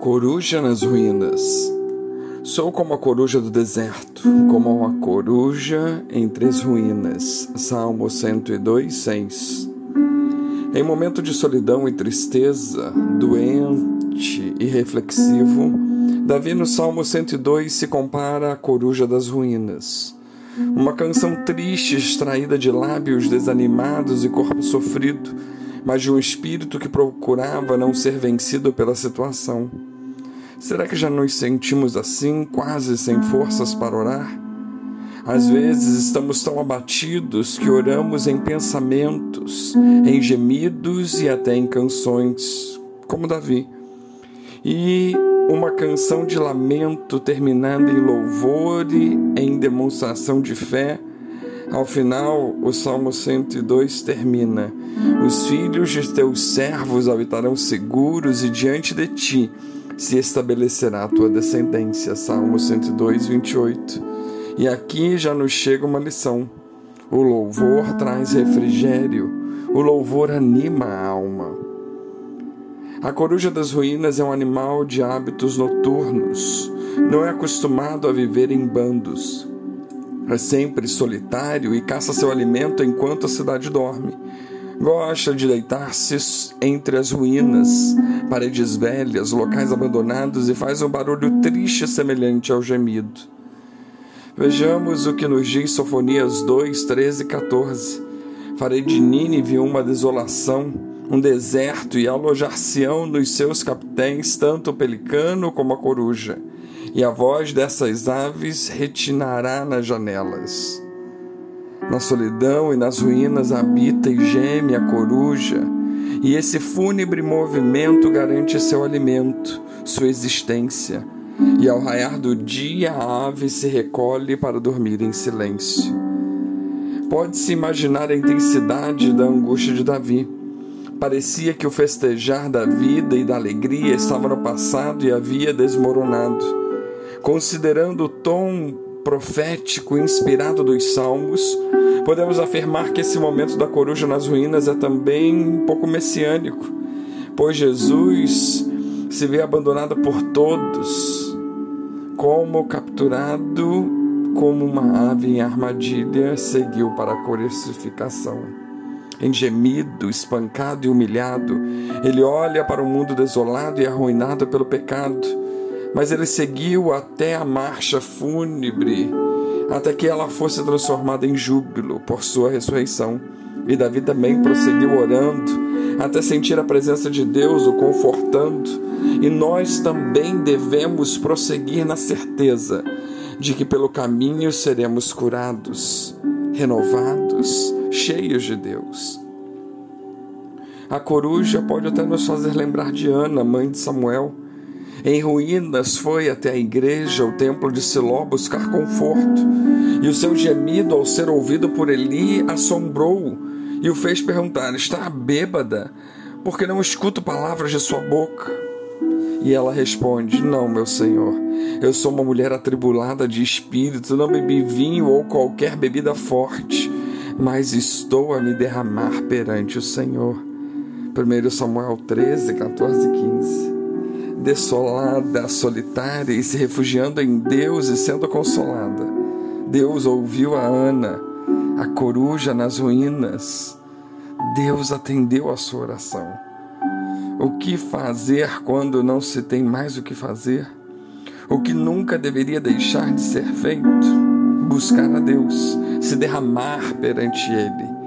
Coruja nas ruínas. Sou como a coruja do deserto, como uma coruja entre as ruínas. Salmo 102, 6. Em momento de solidão e tristeza, doente e reflexivo, Davi no Salmo 102 se compara à coruja das ruínas. Uma canção triste extraída de lábios desanimados e corpo sofrido, mas de um espírito que procurava não ser vencido pela situação. Será que já nos sentimos assim, quase sem forças para orar? Às vezes estamos tão abatidos que oramos em pensamentos, em gemidos e até em canções, como Davi. E uma canção de lamento terminando em louvor e em demonstração de fé. Ao final, o Salmo 102 termina: Os filhos de teus servos habitarão seguros e diante de ti se estabelecerá a tua descendência. Salmo 102, 28. E aqui já nos chega uma lição. O louvor traz refrigério, o louvor anima a alma. A coruja das ruínas é um animal de hábitos noturnos, não é acostumado a viver em bandos. É sempre solitário e caça seu alimento enquanto a cidade dorme. Gosta de deitar-se entre as ruínas, paredes velhas, locais abandonados e faz um barulho triste semelhante ao gemido. Vejamos o que nos diz Sofonias 2, 13 e 14. Farei de Nínive uma desolação, um deserto, e alojar-se-ão nos seus capitães tanto o pelicano como a coruja, e a voz dessas aves retinará nas janelas. Na solidão e nas ruínas habita e geme a coruja, e esse fúnebre movimento garante seu alimento, sua existência. E ao raiar do dia, a ave se recolhe para dormir em silêncio. Pode-se imaginar a intensidade da angústia de Davi. Parecia que o festejar da vida e da alegria estava no passado e havia desmoronado. Considerando o tom profético inspirado dos Salmos, podemos afirmar que esse momento da coruja nas ruínas é também um pouco messiânico, pois Jesus se vê abandonado por todos, como capturado como uma ave em armadilha, seguiu para a crucificação. Em gemido, espancado e humilhado, ele olha para o mundo desolado e arruinado pelo pecado mas ele seguiu até a marcha fúnebre, até que ela fosse transformada em júbilo por sua ressurreição. E Davi também prosseguiu orando, até sentir a presença de Deus o confortando. E nós também devemos prosseguir na certeza de que pelo caminho seremos curados, renovados, cheios de Deus. A coruja pode até nos fazer lembrar de Ana, mãe de Samuel em ruínas foi até a igreja, o templo de Siló, buscar conforto. E o seu gemido, ao ser ouvido por Eli, assombrou e o fez perguntar: Está bêbada? Porque não escuto palavras de sua boca. E ela responde: Não, meu senhor, eu sou uma mulher atribulada de espírito, não bebi vinho ou qualquer bebida forte, mas estou a me derramar perante o Senhor. 1 Samuel 13, 14 e 15 desolada, solitária e se refugiando em Deus e sendo consolada. Deus ouviu a Ana, a coruja nas ruínas. Deus atendeu a sua oração. O que fazer quando não se tem mais o que fazer? O que nunca deveria deixar de ser feito? Buscar a Deus, se derramar perante Ele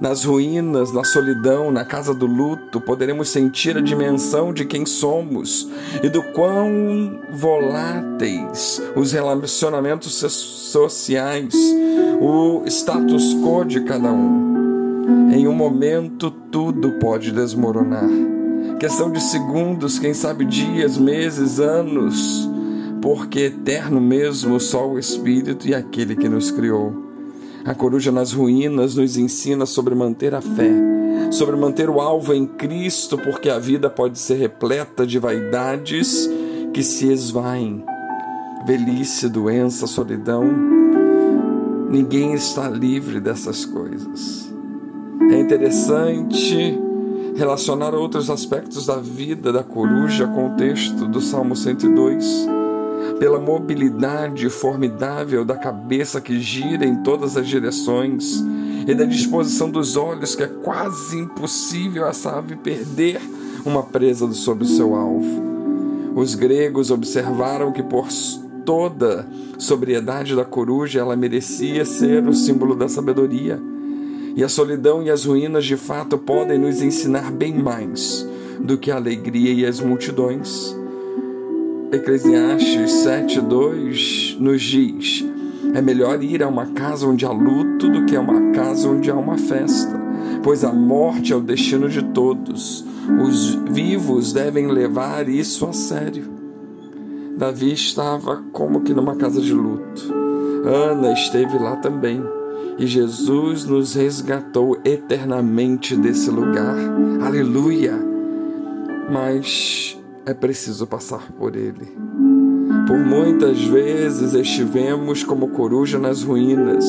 nas ruínas, na solidão, na casa do luto, poderemos sentir a dimensão de quem somos e do quão voláteis os relacionamentos sociais, o status quo de cada um. Em um momento, tudo pode desmoronar. Questão de segundos, quem sabe dias, meses, anos, porque eterno mesmo só o Espírito e aquele que nos criou. A coruja nas ruínas nos ensina sobre manter a fé, sobre manter o alvo em Cristo, porque a vida pode ser repleta de vaidades que se esvaem. Velhice, doença, solidão. Ninguém está livre dessas coisas. É interessante relacionar outros aspectos da vida da coruja com o texto do Salmo 102, pela mobilidade formidável da cabeça que gira em todas as direções e da disposição dos olhos que é quase impossível essa ave perder uma presa sobre o seu alvo. Os gregos observaram que por toda sobriedade da coruja ela merecia ser o símbolo da sabedoria. E a solidão e as ruínas de fato podem nos ensinar bem mais do que a alegria e as multidões. Eclesiastes 7:2 nos diz: É melhor ir a uma casa onde há luto do que a uma casa onde há uma festa, pois a morte é o destino de todos. Os vivos devem levar isso a sério. Davi estava como que numa casa de luto. Ana esteve lá também. E Jesus nos resgatou eternamente desse lugar. Aleluia! Mas é preciso passar por ele. Por muitas vezes estivemos como coruja nas ruínas,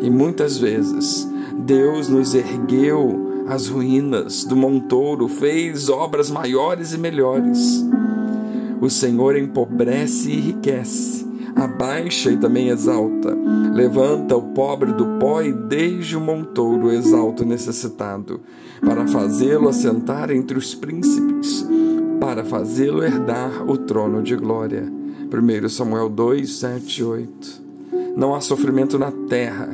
e muitas vezes Deus nos ergueu as ruínas do montouro, fez obras maiores e melhores. O Senhor empobrece e enriquece, abaixa e também exalta, levanta o pobre do pó e desde o montouro exalta o necessitado, para fazê-lo assentar entre os príncipes, para fazê-lo herdar o trono de glória. 1 Samuel 2, 7 e 8. Não há sofrimento na terra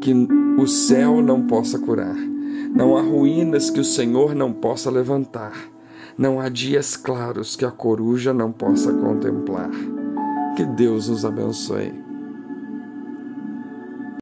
que o céu não possa curar não há ruínas que o Senhor não possa levantar. Não há dias claros que a coruja não possa contemplar. Que Deus nos abençoe.